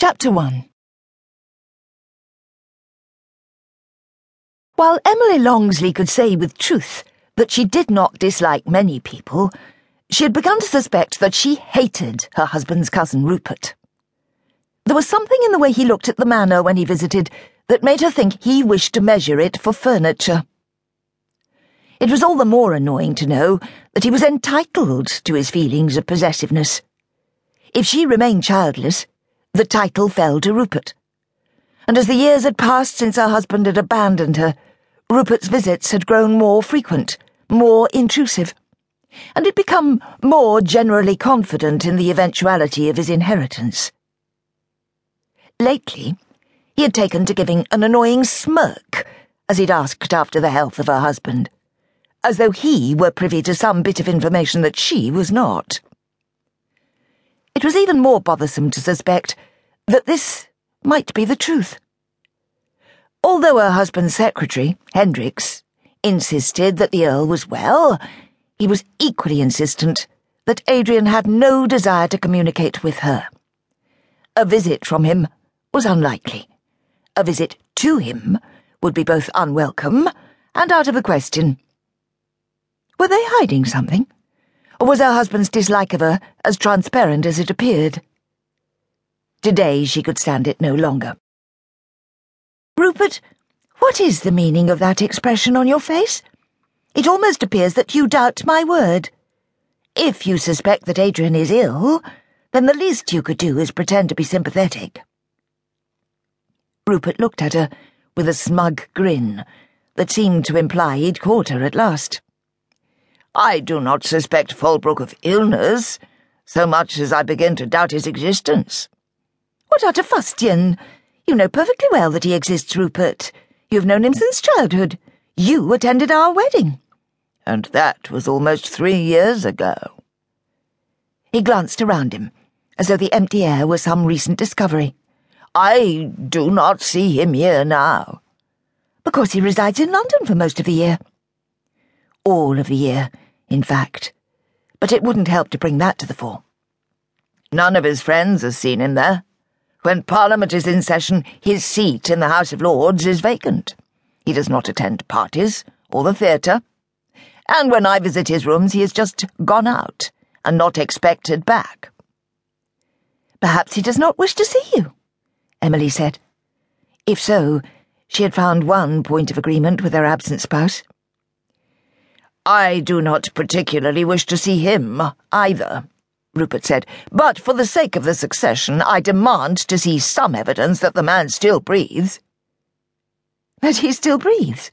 Chapter 1 While Emily Longesley could say with truth that she did not dislike many people, she had begun to suspect that she hated her husband's cousin Rupert. There was something in the way he looked at the manor when he visited that made her think he wished to measure it for furniture. It was all the more annoying to know that he was entitled to his feelings of possessiveness. If she remained childless, the title fell to Rupert. And as the years had passed since her husband had abandoned her, Rupert's visits had grown more frequent, more intrusive, and had become more generally confident in the eventuality of his inheritance. Lately, he had taken to giving an annoying smirk as he'd asked after the health of her husband, as though he were privy to some bit of information that she was not. It was even more bothersome to suspect that this might be the truth. Although her husband's secretary, Hendricks, insisted that the Earl was well, he was equally insistent that Adrian had no desire to communicate with her. A visit from him was unlikely. A visit to him would be both unwelcome and out of the question. Were they hiding something? Or was her husband's dislike of her as transparent as it appeared? Today she could stand it no longer. Rupert, what is the meaning of that expression on your face? It almost appears that you doubt my word. If you suspect that Adrian is ill, then the least you could do is pretend to be sympathetic. Rupert looked at her with a smug grin that seemed to imply he'd caught her at last. I do not suspect Folbroke of illness, so much as I begin to doubt his existence. What utter fustian! You know perfectly well that he exists, Rupert. You've known him since childhood. You attended our wedding. And that was almost three years ago. He glanced around him, as though the empty air were some recent discovery. I do not see him here now. Because he resides in London for most of the year. All of the year, in fact. But it wouldn't help to bring that to the fore. None of his friends has seen him there. When Parliament is in session, his seat in the House of Lords is vacant. He does not attend parties or the theatre. And when I visit his rooms, he has just gone out and not expected back. Perhaps he does not wish to see you, Emily said. If so, she had found one point of agreement with her absent spouse. I do not particularly wish to see him, either, Rupert said, but for the sake of the succession, I demand to see some evidence that the man still breathes. That he still breathes?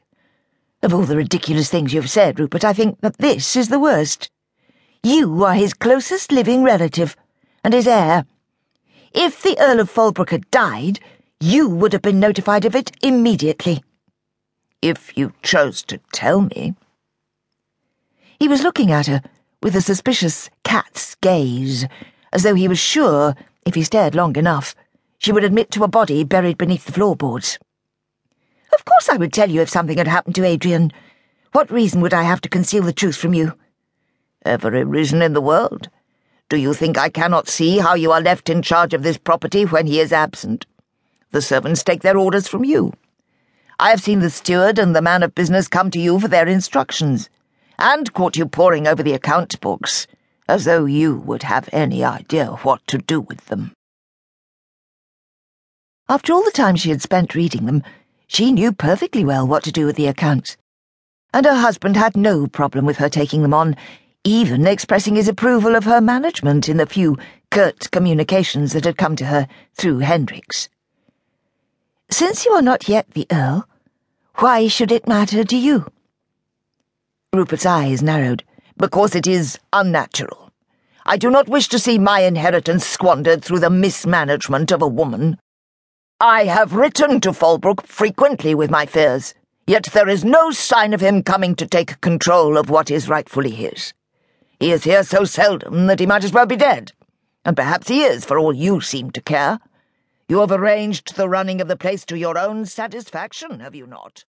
Of all the ridiculous things you've said, Rupert, I think that this is the worst. You are his closest living relative, and his heir. If the Earl of Folbroke had died, you would have been notified of it immediately. If you chose to tell me. He was looking at her with a suspicious cat's gaze, as though he was sure, if he stared long enough, she would admit to a body buried beneath the floorboards. Of course I would tell you if something had happened to Adrian. What reason would I have to conceal the truth from you? Every reason in the world. Do you think I cannot see how you are left in charge of this property when he is absent? The servants take their orders from you. I have seen the steward and the man of business come to you for their instructions and caught you poring over the account books, as though you would have any idea what to do with them. After all the time she had spent reading them, she knew perfectly well what to do with the accounts. And her husband had no problem with her taking them on, even expressing his approval of her management in the few curt communications that had come to her through Hendricks. Since you are not yet the Earl, why should it matter to you? Rupert's eyes narrowed. Because it is unnatural. I do not wish to see my inheritance squandered through the mismanagement of a woman. I have written to Folbroke frequently with my fears, yet there is no sign of him coming to take control of what is rightfully his. He is here so seldom that he might as well be dead. And perhaps he is, for all you seem to care. You have arranged the running of the place to your own satisfaction, have you not?